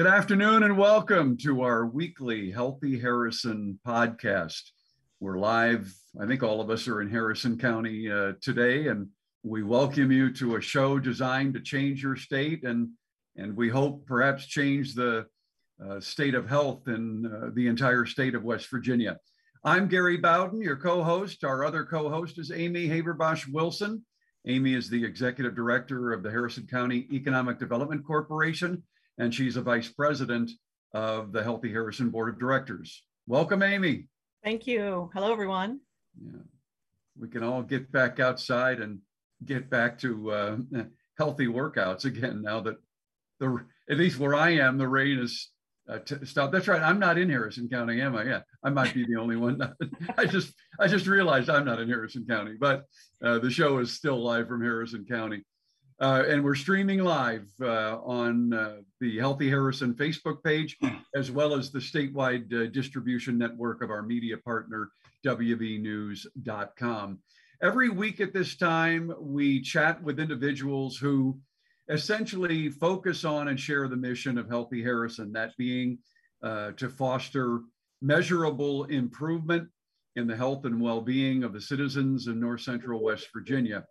Good afternoon and welcome to our weekly Healthy Harrison podcast. We're live. I think all of us are in Harrison County uh, today, and we welcome you to a show designed to change your state and, and we hope perhaps change the uh, state of health in uh, the entire state of West Virginia. I'm Gary Bowden, your co host. Our other co host is Amy Haberbosch Wilson. Amy is the executive director of the Harrison County Economic Development Corporation, and she's a vice president of the Healthy Harrison Board of Directors. Welcome, Amy. Thank you. Hello, everyone. Yeah. We can all get back outside and get back to uh, healthy workouts again now that the at least where I am, the rain is uh, stop. That's right. I'm not in Harrison County, am I? Yeah, I might be the only one. I just I just realized I'm not in Harrison County, but uh, the show is still live from Harrison County, uh, and we're streaming live uh, on uh, the Healthy Harrison Facebook page, as well as the statewide uh, distribution network of our media partner WVNews.com. Every week at this time, we chat with individuals who essentially focus on and share the mission of Healthy Harrison, that being uh, to foster measurable improvement in the health and well-being of the citizens in North Central West Virginia.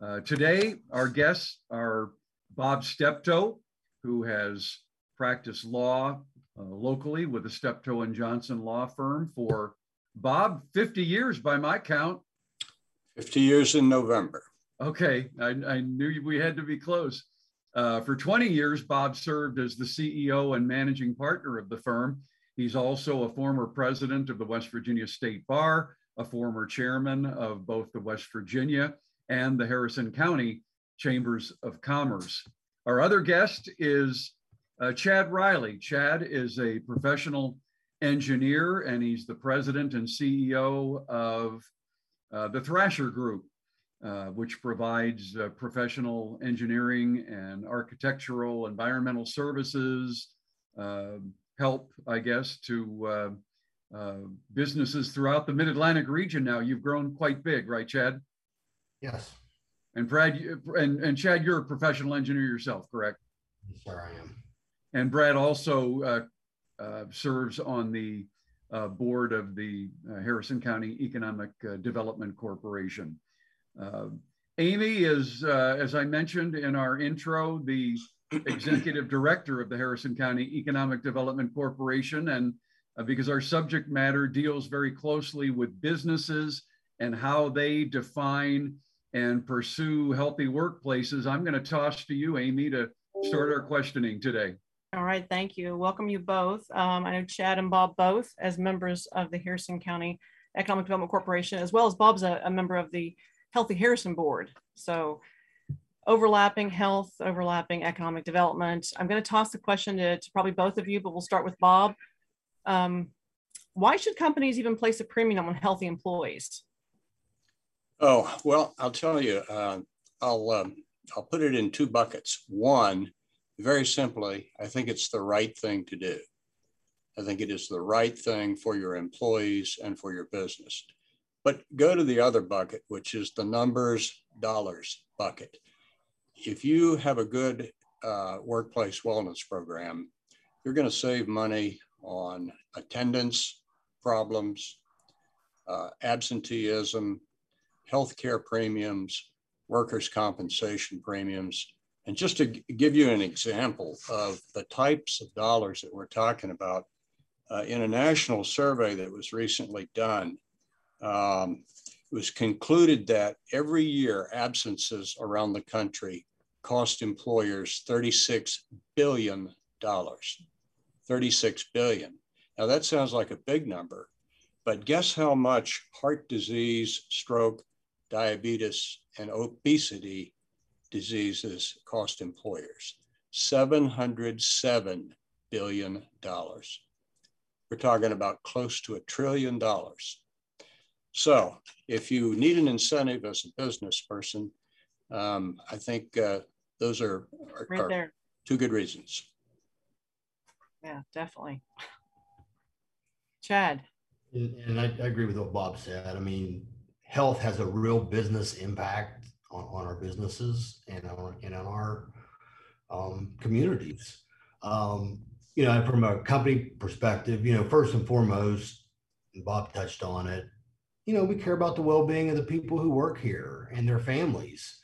Uh, today, our guests are Bob Steptoe, who has practiced law uh, locally with the Steptoe and Johnson law firm for Bob 50 years by my count. 50 years in November. Okay, I, I knew we had to be close. Uh, for 20 years, Bob served as the CEO and managing partner of the firm. He's also a former president of the West Virginia State Bar, a former chairman of both the West Virginia and the Harrison County Chambers of Commerce. Our other guest is uh, Chad Riley. Chad is a professional engineer and he's the president and CEO of uh, the Thrasher Group, uh, which provides uh, professional engineering and architectural, environmental services, uh, help, I guess, to uh, uh, businesses throughout the Mid Atlantic region. Now you've grown quite big, right, Chad? Yes. And Brad, and, and Chad, you're a professional engineer yourself, correct? Yes, sir, I am. And Brad also serves on the uh, board of the uh, Harrison County Economic uh, Development Corporation. Uh, Amy is, uh, as I mentioned in our intro, the executive director of the Harrison County Economic Development Corporation. And uh, because our subject matter deals very closely with businesses and how they define and pursue healthy workplaces, I'm going to toss to you, Amy, to start our questioning today. All right, thank you. Welcome you both. Um, I know Chad and Bob both as members of the Harrison County Economic Development Corporation, as well as Bob's a, a member of the Healthy Harrison Board. So overlapping health, overlapping economic development. I'm going to toss the question to, to probably both of you, but we'll start with Bob. Um, why should companies even place a premium on healthy employees? Oh, well, I'll tell you, uh, I'll, um, I'll put it in two buckets. One, very simply, I think it's the right thing to do. I think it is the right thing for your employees and for your business. But go to the other bucket, which is the numbers, dollars bucket. If you have a good uh, workplace wellness program, you're going to save money on attendance problems, uh, absenteeism, healthcare premiums, workers' compensation premiums, and just to give you an example of the types of dollars that we're talking about, uh, in a national survey that was recently done, um, it was concluded that every year absences around the country cost employers $36 billion. 36 billion. Now that sounds like a big number, but guess how much heart disease, stroke, diabetes, and obesity diseases cost employers $707 billion. We're talking about close to a trillion dollars. So, if you need an incentive as a business person, um, I think uh, those are, are, right are two good reasons. Yeah, definitely. Chad. And I, I agree with what Bob said. I mean, health has a real business impact on, on our businesses and on, and on our um, communities. Um, you know, from a company perspective, you know, first and foremost, and Bob touched on it, you know, we care about the well-being of the people who work here and their families.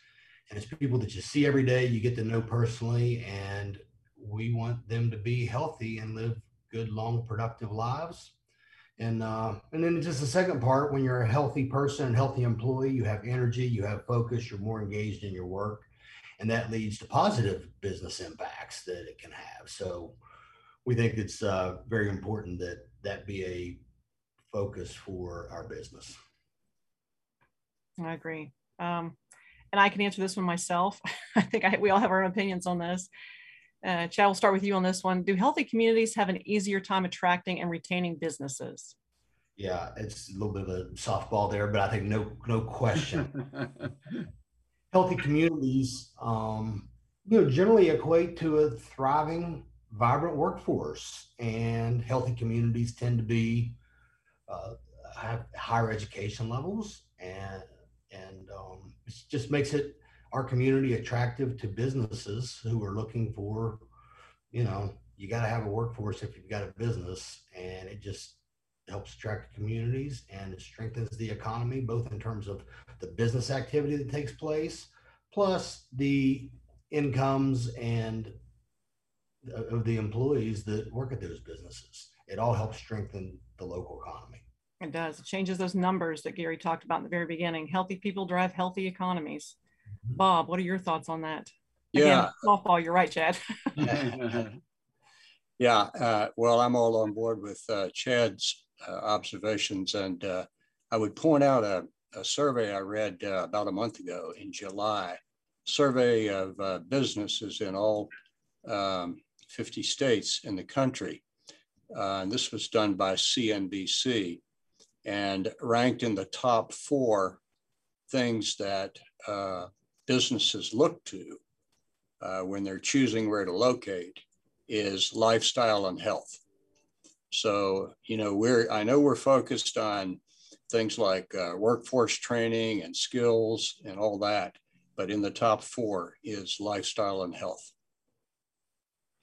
And it's people that you see every day, you get to know personally, and we want them to be healthy and live good, long, productive lives. And uh, and then just the second part, when you're a healthy person, healthy employee, you have energy, you have focus, you're more engaged in your work, and that leads to positive business impacts that it can have. So we think it's uh, very important that that be a focus for our business. I agree. Um, and I can answer this one myself. I think I, we all have our own opinions on this. Uh, Chad, we'll start with you on this one. Do healthy communities have an easier time attracting and retaining businesses? Yeah, it's a little bit of a softball there, but I think no no question. healthy communities, um, you know, generally equate to a thriving, vibrant workforce, and healthy communities tend to be uh, have higher education levels, and and um, it just makes it our community attractive to businesses who are looking for, you know, you got to have a workforce if you've got a business, and it just helps attract communities and it strengthens the economy, both in terms of the business activity that takes place, plus the incomes and uh, of the employees that work at those businesses. It all helps strengthen the local economy. It does. It changes those numbers that Gary talked about in the very beginning. Healthy people drive healthy economies. Bob, what are your thoughts on that? Yeah. Again, softball, you're right, Chad. yeah. Uh, well, I'm all on board with uh, Chad's uh, observations. And uh, I would point out a, a survey I read uh, about a month ago in July, survey of uh, businesses in all um, 50 states in the country. and this was done by CNBC and ranked in the top four things that businesses look to uh, when they're choosing where to locate is lifestyle and health. So, you know, we're, I know we're focused on things like uh, workforce training and skills and all that, but in the top four is lifestyle and health.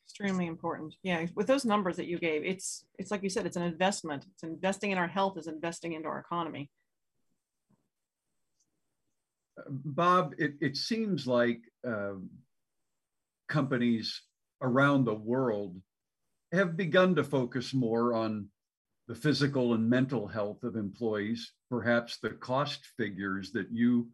Extremely important. Yeah, with those numbers that you gave, it's it's like you said, it's an investment. It's investing in our health is investing into our economy. Bob, it, it seems like uh, companies around the world have begun to focus more on the physical and mental health of employees. Perhaps the cost figures that you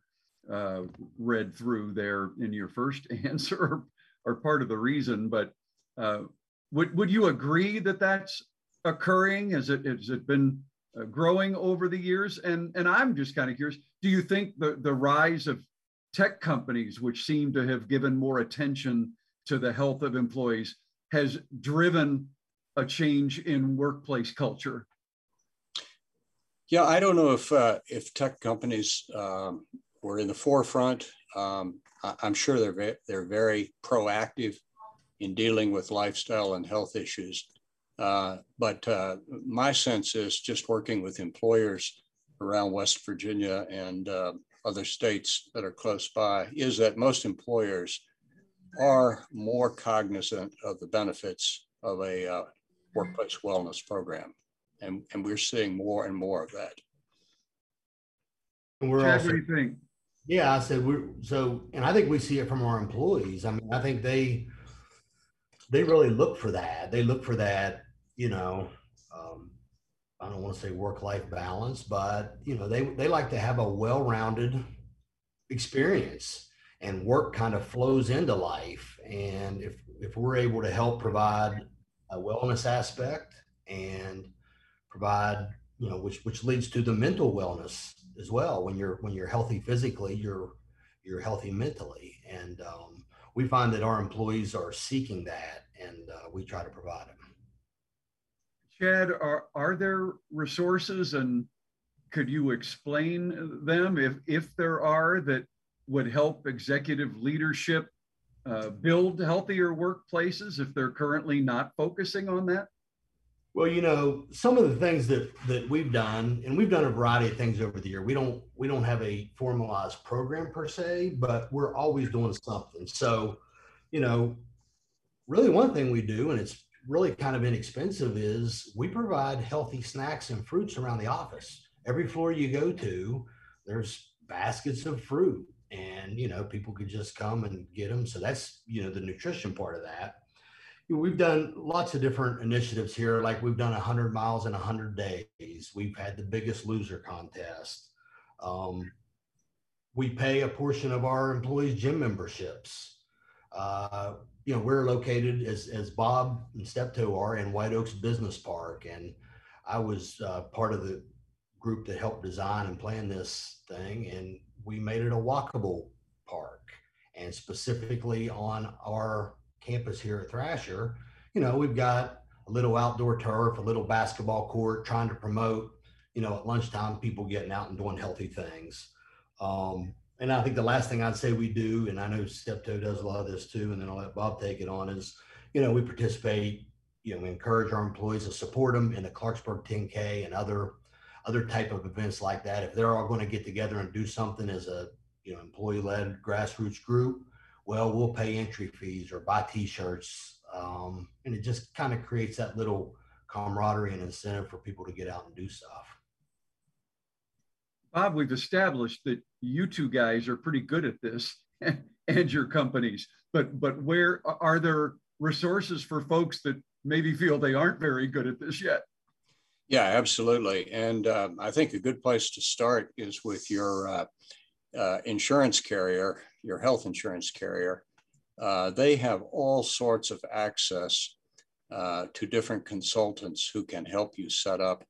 uh, read through there in your first answer are, part of the reason. But uh, would would you agree that that's occurring? Has it has it been growing over the years? And and I'm just kind of curious. Do you think the the rise of tech companies, which seem to have given more attention to the health of employees, has driven a change in workplace culture? Yeah, I don't know if uh, if tech companies um, were in the forefront. Um, I, am sure they're ve- they're very proactive in dealing with lifestyle and health issues. Uh, but uh, my sense is just working with employers around West Virginia and uh, other states that are close by is that most employers are more cognizant of the benefits of a uh, workplace wellness program. And, and we're seeing more and more of that. And we're Chad, also, what do you think? yeah, I said we're so, and I think we see it from our employees. I mean, I think they they really look for that. They look for that, you know, um, I don't want to say work life balance, but you know, they they like to have a well rounded experience, and work kind of flows into life. And if if we're able to help provide a wellness aspect and provide, you know, which which leads to the mental wellness as well. When you're when you're healthy physically, you're you're healthy mentally, and um, we find that our employees are seeking that, and uh, we try to provide them. Chad, are, are there resources and could you explain them if, if there are that would help executive leadership uh, build healthier workplaces if they're currently not focusing on that? Well, you know, some of the things that that we've done, and we've done a variety of things over the year. We don't we don't have a formalized program per se, but we're always doing something. So, you know, really one thing we do, and it's really kind of inexpensive is we provide healthy snacks and fruits around the office. Every floor you go to, there's baskets of fruit and you know people could just come and get them so that's you know the nutrition part of that. We've done lots of different initiatives here. Like we've done 100 miles in 100 days. We've had the biggest loser contest. Um, we pay a portion of our employees gym memberships. Uh, you know we're located as, as bob and steptoe are in white oaks business park. And i was uh, part of the group that helped design and plan this thing. And we made it a walkable park. And specifically on our campus here at Thrasher, you know, we've got a little outdoor turf, a little basketball court, trying to promote, you know, at lunchtime, people getting out and doing healthy things. Um, and I think the last thing I'd say we do, and I know Steptoe does a lot of this too, and then I'll let Bob take it on, is, you know, we participate, you know, we encourage our employees to support them in the Clarksburg 10K and other other type of events like that. If they're all going to get together and do something as a, you know, employee-led grassroots group, well, we'll pay entry fees or buy T-shirts, um, and it just kind of creates that little camaraderie and incentive for people to get out and do stuff. Bob, we've established that you two guys are pretty good at this, and your companies. But but where are there resources for folks that maybe feel they aren't very good at this yet? Yeah, absolutely. And um, I think a good place to start is with your uh, uh, insurance carrier your health insurance carrier, uh, they have all sorts of access uh, to different consultants who can help you set up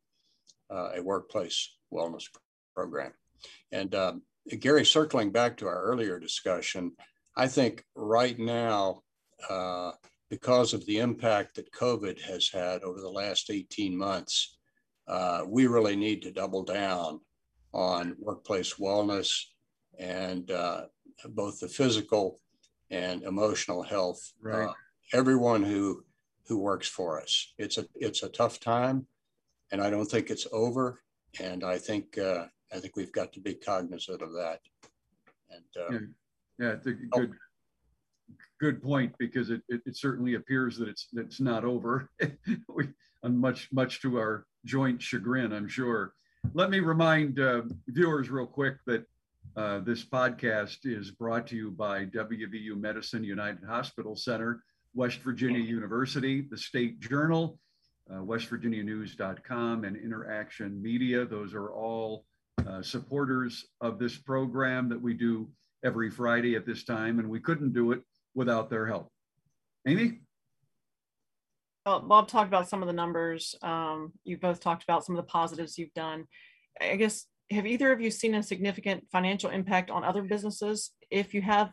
uh, a workplace wellness program. And um, Gary, circling back to our earlier discussion, I think right now, uh, because of the impact that COVID has had over the last 18 months, uh, we really need to double down on workplace wellness and uh, both the physical and emotional health. Right. Uh, everyone who who works for us. It's a it's a tough time, and I don't think it's over. And I think uh, I think we've got to be cognizant of that. And uh, yeah, yeah, it's a oh. good oh. good point because it, it, it certainly appears that it's it's not over. we, and much much to our joint chagrin, I'm sure. Let me remind uh, viewers real quick that uh, this podcast is brought to you by WVU Medicine United Hospital Center, West Virginia University, the State Journal, uh, westvirginianews.com, and Interaction Media. Those are all uh, supporters of this program that we do every Friday at this time, and we couldn't do it without their help. Amy? Well, Bob talked about some of the numbers. Um, you both talked about some of the positives you've done. I guess have either of you seen a significant financial impact on other businesses if you have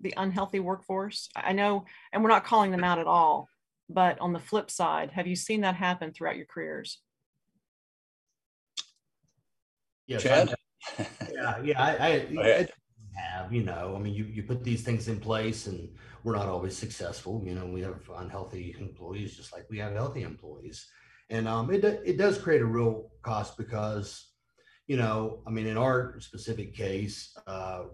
the unhealthy workforce? I know, and we're not calling them out at all, but on the flip side, have you seen that happen throughout your careers? Yes, Chad? yeah, yeah, I, I, I, have, you know, I mean, you, you put these things in place and we're not always successful. You know, we have unhealthy employees just like we have healthy employees. And um, it, it does create a real cost because you know, I mean, in our specific case, uh,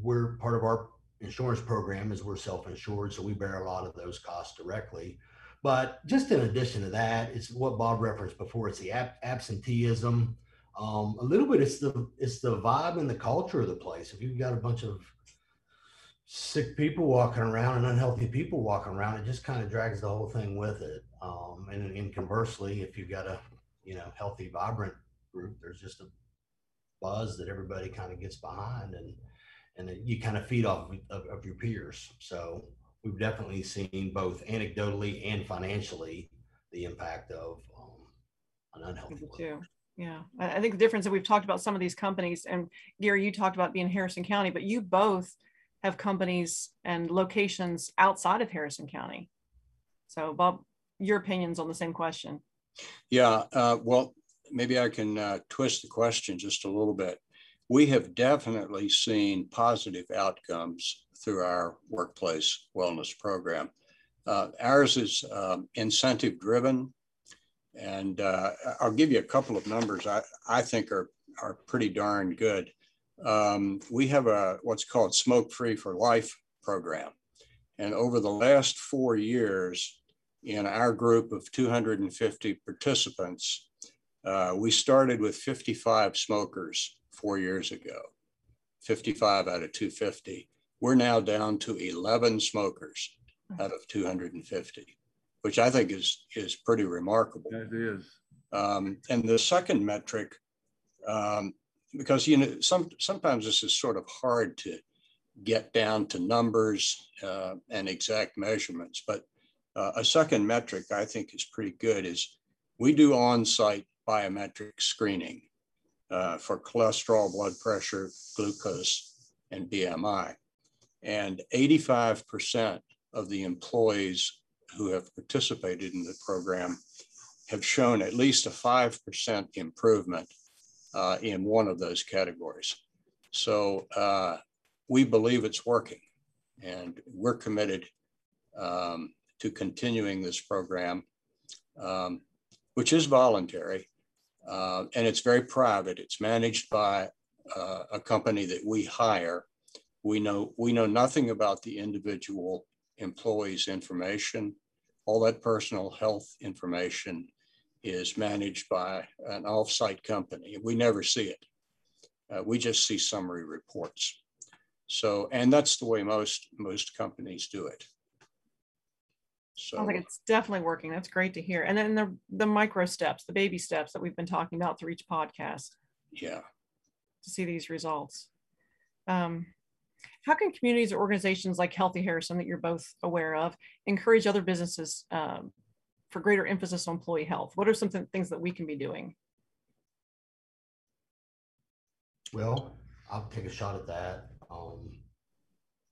we're part of our insurance program is we're self-insured, so we bear a lot of those costs directly. But just in addition to that, it's what Bob referenced before. It's the ab- absenteeism. Um, a little bit, it's the it's the vibe and the culture of the place. If you've got a bunch of sick people walking around and unhealthy people walking around, it just kind of drags the whole thing with it. Um, and, and conversely, if you've got a you know healthy, vibrant group, there's just a buzz that everybody kind of gets behind and and you kind of feed off of, of, your peers so we've definitely seen both anecdotally and financially the impact of um, an unhealthy too yeah i think the difference that we've talked about some of these companies and gary you talked about being harrison county but you both have companies and locations outside of harrison county so bob your opinions on the same question yeah uh, well maybe I can uh, twist the question just a little bit. We have definitely seen positive outcomes through our workplace wellness program. Uh, ours is um, incentive driven. And uh, I'll give you a couple of numbers I, I think are, are pretty darn good. Um, we have a what's called Smoke Free for Life program. And over the last four years, in our group of 250 participants, uh, we started with 55 smokers four years ago, 55 out of 250. We're now down to 11 smokers out of 250, which I think is, is pretty remarkable. It is. Um, and the second metric, um, because you know some sometimes this is sort of hard to get down to numbers uh, and exact measurements, but uh, a second metric I think is pretty good is we do on-site biometric screening uh, for cholesterol, blood pressure, glucose, and BMI. And 85% of the employees who have participated in the program have shown at least a 5% improvement uh, in one of those categories. So uh, we believe it's working and we're committed um, to continuing this program, um, which is voluntary uh, and it's very private. It's managed by uh, a company that we hire. We know, we know nothing about the individual employee's information. All that personal health information is managed by an offsite company. We never see it. Uh, we just see summary reports. So, and that's the way most most companies do it. So I think it's definitely working. That's great to hear. And then the the micro steps, the baby steps that we've been talking about through each podcast. Yeah. To see these results. Um, how can communities or organizations like Healthy Harrison, that you're both aware of, encourage other businesses um, for greater emphasis on employee health? What are some th things that we can be doing? Well, I'll take a shot at that. Um,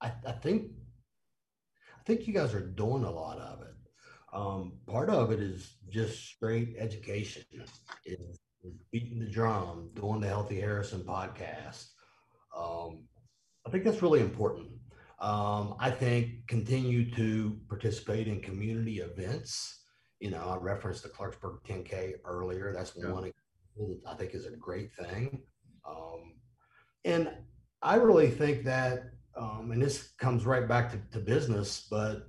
I, I think I think you guys are doing a lot of it. Um, part of it is just straight education, is, beating the drum, doing the Healthy Harrison podcast. Um, I think that's really important. Um, I think continue to participate in community events. You know, I referenced the Clarksburg 10K earlier. That's yeah. one that I think is a great thing. Um, and I really think that, um, and this comes right back to, to business, but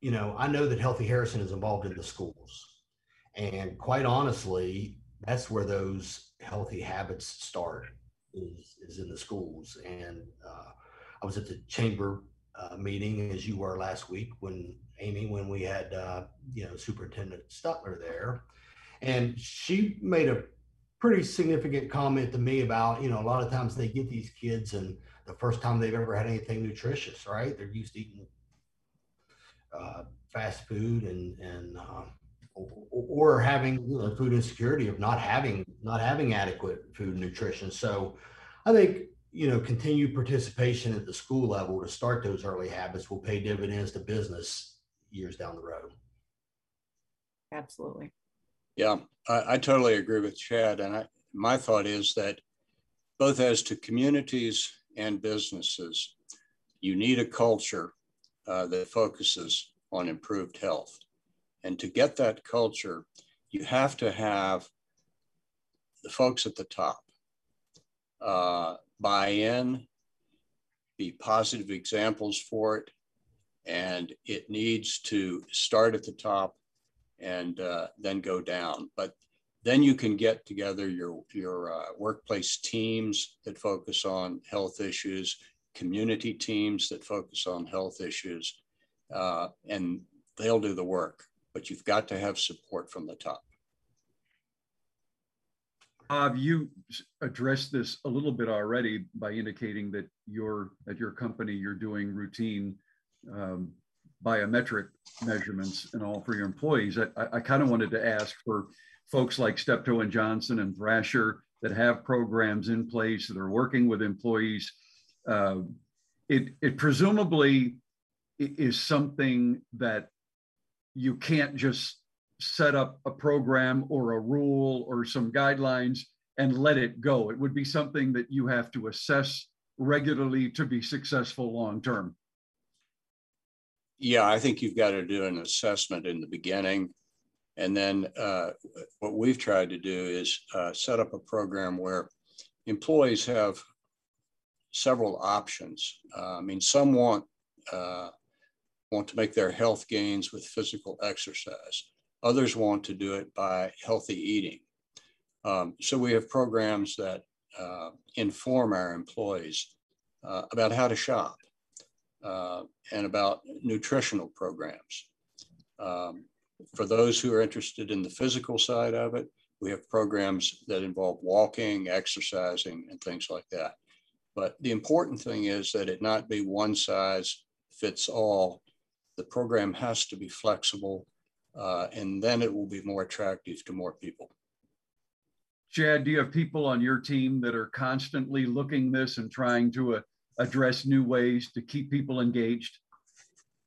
you know, I know that Healthy Harrison is involved in the schools. And quite honestly, that's where those healthy habits start is, is in the schools. And uh, I was at the chamber uh, meeting as you were last week when Amy, when we had, uh, you know, Superintendent Stutler there. And she made a pretty significant comment to me about, you know, a lot of times they get these kids and the first time they've ever had anything nutritious, right? They're used to eating uh, fast food and, and, uh, or having you know, food insecurity of not having not having adequate food and nutrition. So I think you know continued participation at the school level to start those early habits will pay dividends to business years down the road. Absolutely. Yeah, I, I totally agree with Chad. And I, my thought is that both as to communities and businesses, you need a culture uh, that focuses on improved health. And to get that culture, you have to have the folks at the top uh, buy in, be positive examples for it, and it needs to start at the top and uh, then go down. But then you can get together your, your uh, workplace teams that focus on health issues, community teams that focus on health issues, uh, and they'll do the work. But you've got to have support from the top. Bob, you addressed this a little bit already by indicating that you're at your company, you're doing routine um, biometric measurements and all for your employees. I, I kind of wanted to ask for folks like Steptoe and Johnson and Thrasher that have programs in place that are working with employees. Uh, it, it presumably is something that you can't just set up a program or a rule or some guidelines and let it go. It would be something that you have to assess regularly to be successful long term. Yeah, I think you've got to do an assessment in the beginning. And then uh, what we've tried to do is uh, set up a program where employees have several options. Uh, I mean, some want uh, want to make their health gains with physical exercise. Others want to do it by healthy eating. Um, so we have programs that uh, inform our employees uh, about how to shop uh, and about nutritional programs. Um, for those who are interested in the physical side of it, we have programs that involve walking, exercising, and things like that. But the important thing is that it not be one size fits all. The program has to be flexible, uh, and then it will be more attractive to more people. Chad, do you have people on your team that are constantly looking this and trying to uh, address new ways to keep people engaged?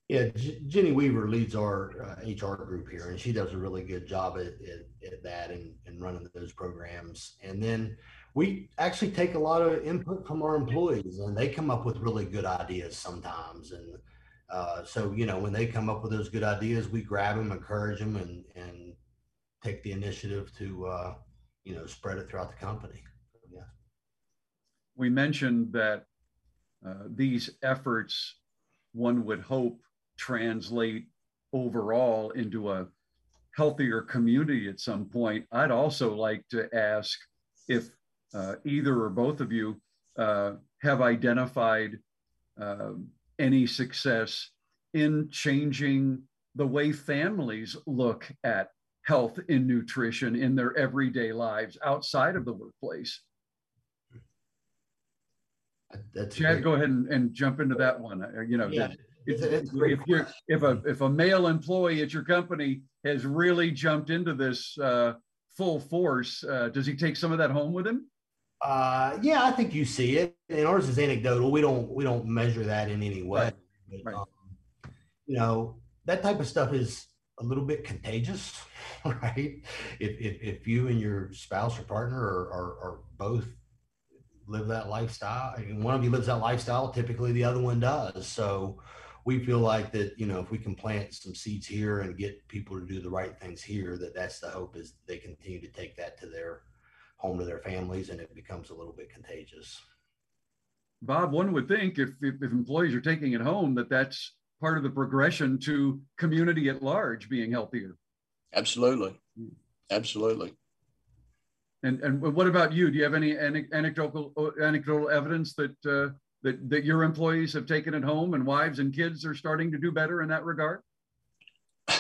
Yeah, J- Jenny Weaver leads our uh, HR group here, and she does a really good job at, at, at that and, and running those programs. And then we actually take a lot of input from our employees, and they come up with really good ideas sometimes. And uh, so, you know, when they come up with those good ideas, we grab them, encourage them, and and take the initiative to uh, you know spread it throughout the company. Yeah. We mentioned that uh, these efforts, one would hope, translate overall into a healthier community at some point. I'd also like to ask if uh, either or both of you uh, have identified um, any success in changing the way families look at health and nutrition in their everyday lives outside of the workplace. That's Chad, go ahead and, and jump into that one. Uh, You know, Yeah, if, it's a- it's if you if a if a male employee at your company has really jumped into this uh, full force, uh, does he take some of that home with him? Uh, yeah, I think you see it, and ours is anecdotal. We don't we don't measure that in any way. Right, But, right. um, you know, that type of stuff is a little bit contagious, right? If if, if you and your spouse or partner are, are, are both live that lifestyle, and one of you lives that lifestyle, typically the other one does. So we feel like that, you know, if we can plant some seeds here and get people to do the right things here, that that's the hope is they continue to take that to their home to their families and it becomes a little bit contagious. Bob, one would think if, if, if employees are taking it home, that that's part of the progression to community at large being healthier. Absolutely. Absolutely. And and what about you? Do you have any anecdotal anecdotal evidence that uh, that that your employees have taken it home and wives and kids are starting to do better in that regard?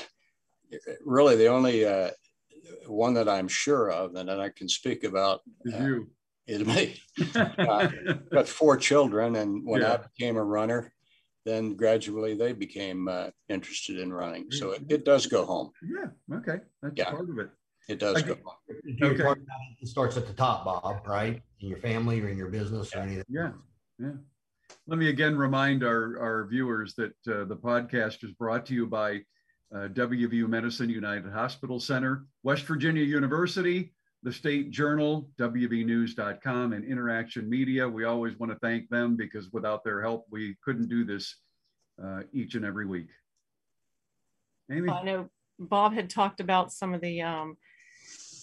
Really, the only uh, one that I'm sure of and that I can speak about Is Uh, you? is me. got four children, and when Yeah. I became a runner, then gradually they became uh, interested in running. So it, it does go home. yeah. Okay, that's Yeah. part of it. It does Okay. go home. To your Okay. point, It starts at the top, Bob, right? In your family or in your business or anything. Yeah, yeah. Let me again remind our, our viewers that uh, the podcast is brought to you by uh, WVU Medicine United Hospital Center, West Virginia University, the State Journal, WVNews.com, and Interaction Media. We always want to thank them because without their help, we couldn't do this uh, each and every week. Amy? I know Bob had talked about some of the, um,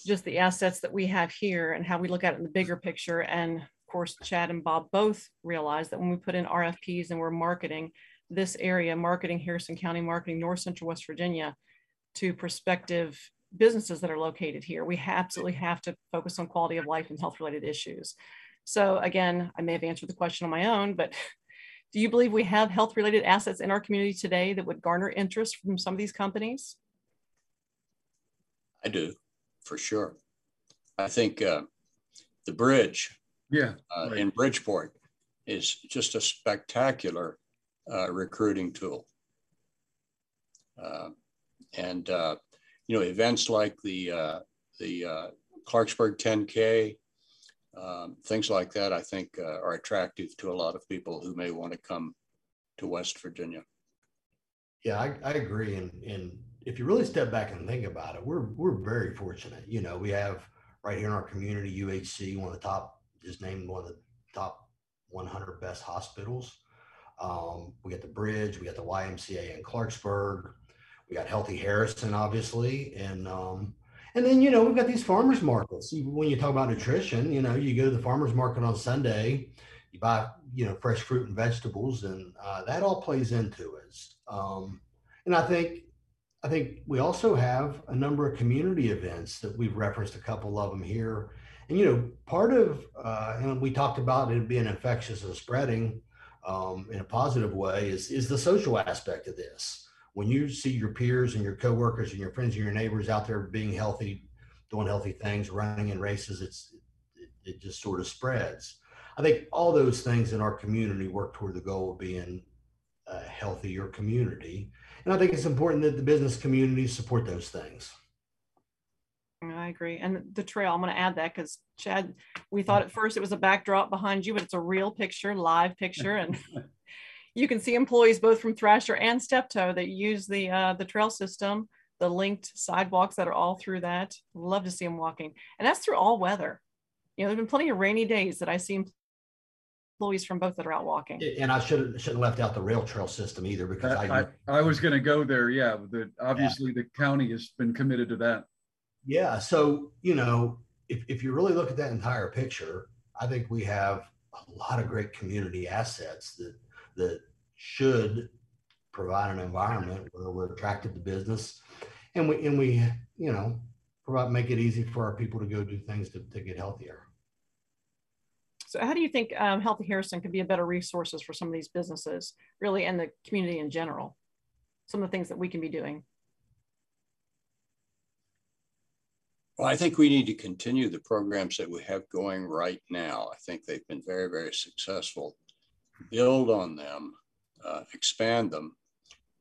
just the assets that we have here and how we look at it in the bigger picture. And of course, Chad and Bob both realize that when we put in RFPs and we're marketing this area, marketing Harrison County, marketing North Central West Virginia to prospective businesses that are located here, we absolutely have to focus on quality of life and health related issues. So again, I may have answered the question on my own, but do you believe we have health related assets in our community today that would garner interest from some of these companies? I do, for sure. I think uh, the bridge Yeah, uh, Right. in Bridgeport is just a spectacular uh, recruiting tool. Uh, and uh, you know, events like the uh, the uh, Clarksburg 10K, um, things like that, I think are attractive to a lot of people who may want to come to West Virginia. Yeah, I, I agree. And, and if you really step back and think about it, we're, we're very fortunate. You know, we have right here in our community, UHC, one of the top, just named one of the top 100 best hospitals. Um, we got the bridge, we got the YMCA in Clarksburg, we got Healthy Harrison, obviously. And, um, and then, you know, we've got these farmers markets. When you talk about nutrition, you know, you go to the farmers market on Sunday you buy you know fresh fruit and vegetables, and uh, that all plays into it. Um, and I think I think we also have a number of community events that we've referenced a couple of them here. And you know, part of uh, and we talked about it being infectious and spreading um, in a positive way is is the social aspect of this. When you see your peers and your coworkers and your friends and your neighbors out there being healthy, doing healthy things, running in races, it's it, it just sort of spreads. I think all those things in our community work toward the goal of being a healthier community. And I think it's important that the business community support those things. I agree. And the trail, I'm going to add that because Chad, we thought at first it was a backdrop behind you, but it's a real picture, live picture. And you can see employees both from Thrasher and Steptoe that use the uh, the trail system, the linked sidewalks that are all through that. Love to see them walking. And that's through all weather. You know, there've been plenty of rainy days that I see employees from both that are out walking. And I should have, should have left out the rail trail system either because I, I, I was going to go there. Yeah. The, obviously the county has been committed to that. Yeah. So, you know, if, if you really look at that entire picture, I think we have a lot of great community assets that, that should provide an environment where we're attracted to business and we, and we, you know, provide, make it easy for our people to go do things to, to get healthier. So how do you think um, Healthy Harrison could be a better resources for some of these businesses, really, and the community in general? Some of the things that we can be doing. Well, I think we need to continue the programs that we have going right now. I think they've been very, very successful. Build on them, uh, expand them.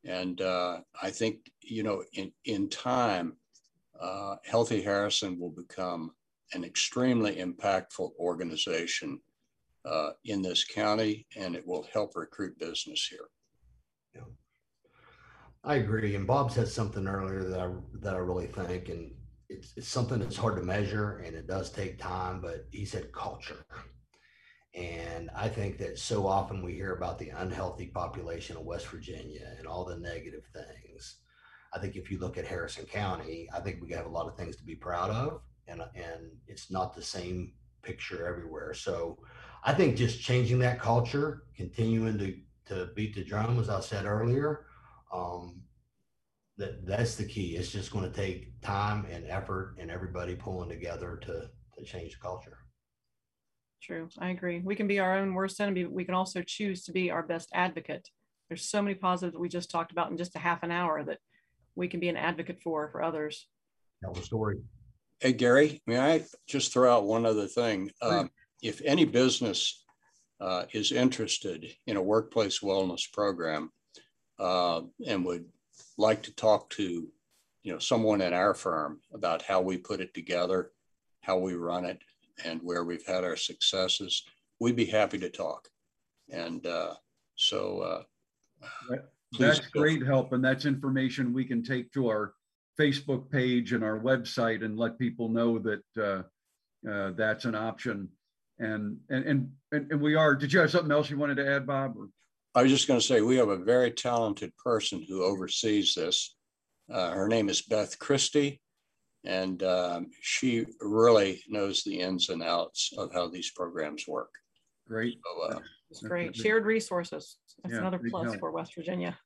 And uh, I think, you know, in, in time, uh, Healthy Harrison will become an extremely impactful organization uh, in this county, and it will help recruit business here. Yeah. I agree. And Bob said something earlier that I that I really think, and it's, it's something that's hard to measure and it does take time. But he said culture, and I think that so often we hear about the unhealthy population of West Virginia and all the negative things. I think if you look at Harrison County, I think we have a lot of things to be proud of and and it's not the same picture everywhere. So I think just changing that culture, continuing to to beat the drum, as I said earlier, um, that that's the key. It's just going to take time and effort and everybody pulling together to to change the culture. True, I agree. We can be our own worst enemy. But we can also choose to be our best advocate. There's so many positives that we just talked about in just a half an hour that we can be an advocate for for others. Tell the story. Hey, Gary, may I just throw out one other thing? Um, if any business uh, is interested in a workplace wellness program uh, and would like to talk to, you know, someone at our firm about how we put it together, how we run it, and where we've had our successes, we'd be happy to talk. And uh, so, uh, that's great help, and that's information we can take to our Facebook page and our website and let people know that uh, uh, that's an option. And, and and and we are. Did you have something else you wanted to add, Bob? Or? I was just going to say we have a very talented person who oversees this. Uh, her name is Beth Christie, and um, she really knows the ins and outs of how these programs work. Great. So, uh, That's great. Shared resources. That's yeah, another plus for West Virginia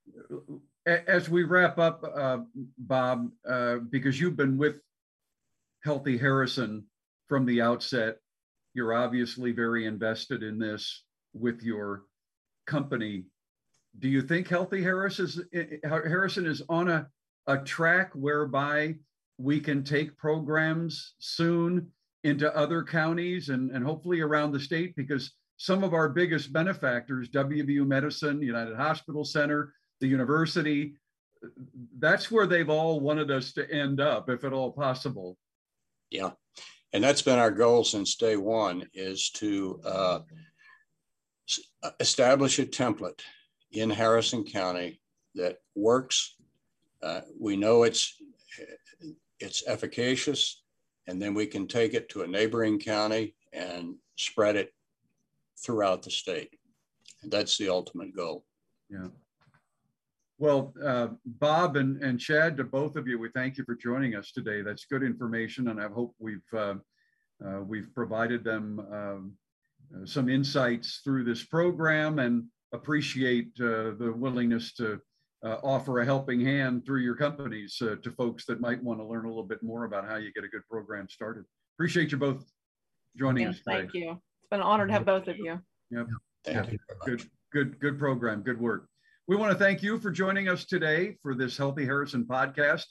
as we wrap up, uh, Bob, uh, because you've been with Healthy Harrison from the outset, you're obviously very invested in this with your company. Do you think Healthy Harris is, Harrison is on a, a track whereby we can take programs soon into other counties and, and hopefully around the state? Because some of our biggest benefactors, WVU Medicine, United Hospital Center, the university. That's where they've all wanted us to end up, if at all possible. Yeah, and that's been our goal since day one: is to uh, establish a template in Harrison County that works. Uh, we know it's it's efficacious, and then we can take it to a neighboring county and spread it throughout the state. And that's the ultimate goal. Yeah. Well, uh, Bob and, and Chad, to both of you, we thank you for joining us today. That's good information, and I hope we've uh, uh, we've provided them um, some insights through this program and appreciate uh, the willingness to uh, offer a helping hand through your companies uh, to folks that might want to learn a little bit more about how you get a good program started. Appreciate you both joining Yes, us today. thank you. It's been an honor to have both of you. Yep. Thank you. Good, good, good program. Good work. We want to thank you for joining us today for this Healthy Harrison podcast.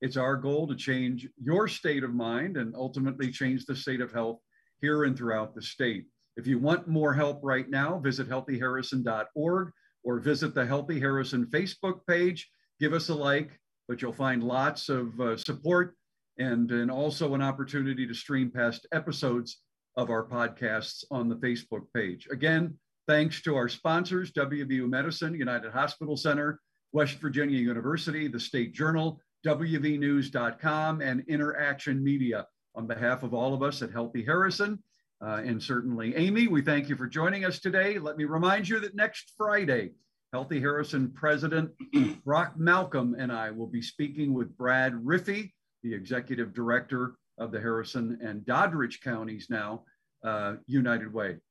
It's our goal to change your state of mind and ultimately change the state of health here and throughout the state. If you want more help right now, visit healthyharrison.org or visit the Healthy Harrison Facebook page. Give us a like, but you'll find lots of uh, support and, and also an opportunity to stream past episodes of our podcasts on the Facebook page. Again, thanks to our sponsors, WVU Medicine, United Hospital Center, West Virginia University, the State Journal, WVNews.com, and Interaction Media. On behalf of all of us at Healthy Harrison, uh, and certainly Amy, we thank you for joining us today. Let me remind you that next Friday, Healthy Harrison President Brock Malcolm and I will be speaking with Brad Riffey, the Executive Director of the Harrison and Doddridge counties now, uh, United Way.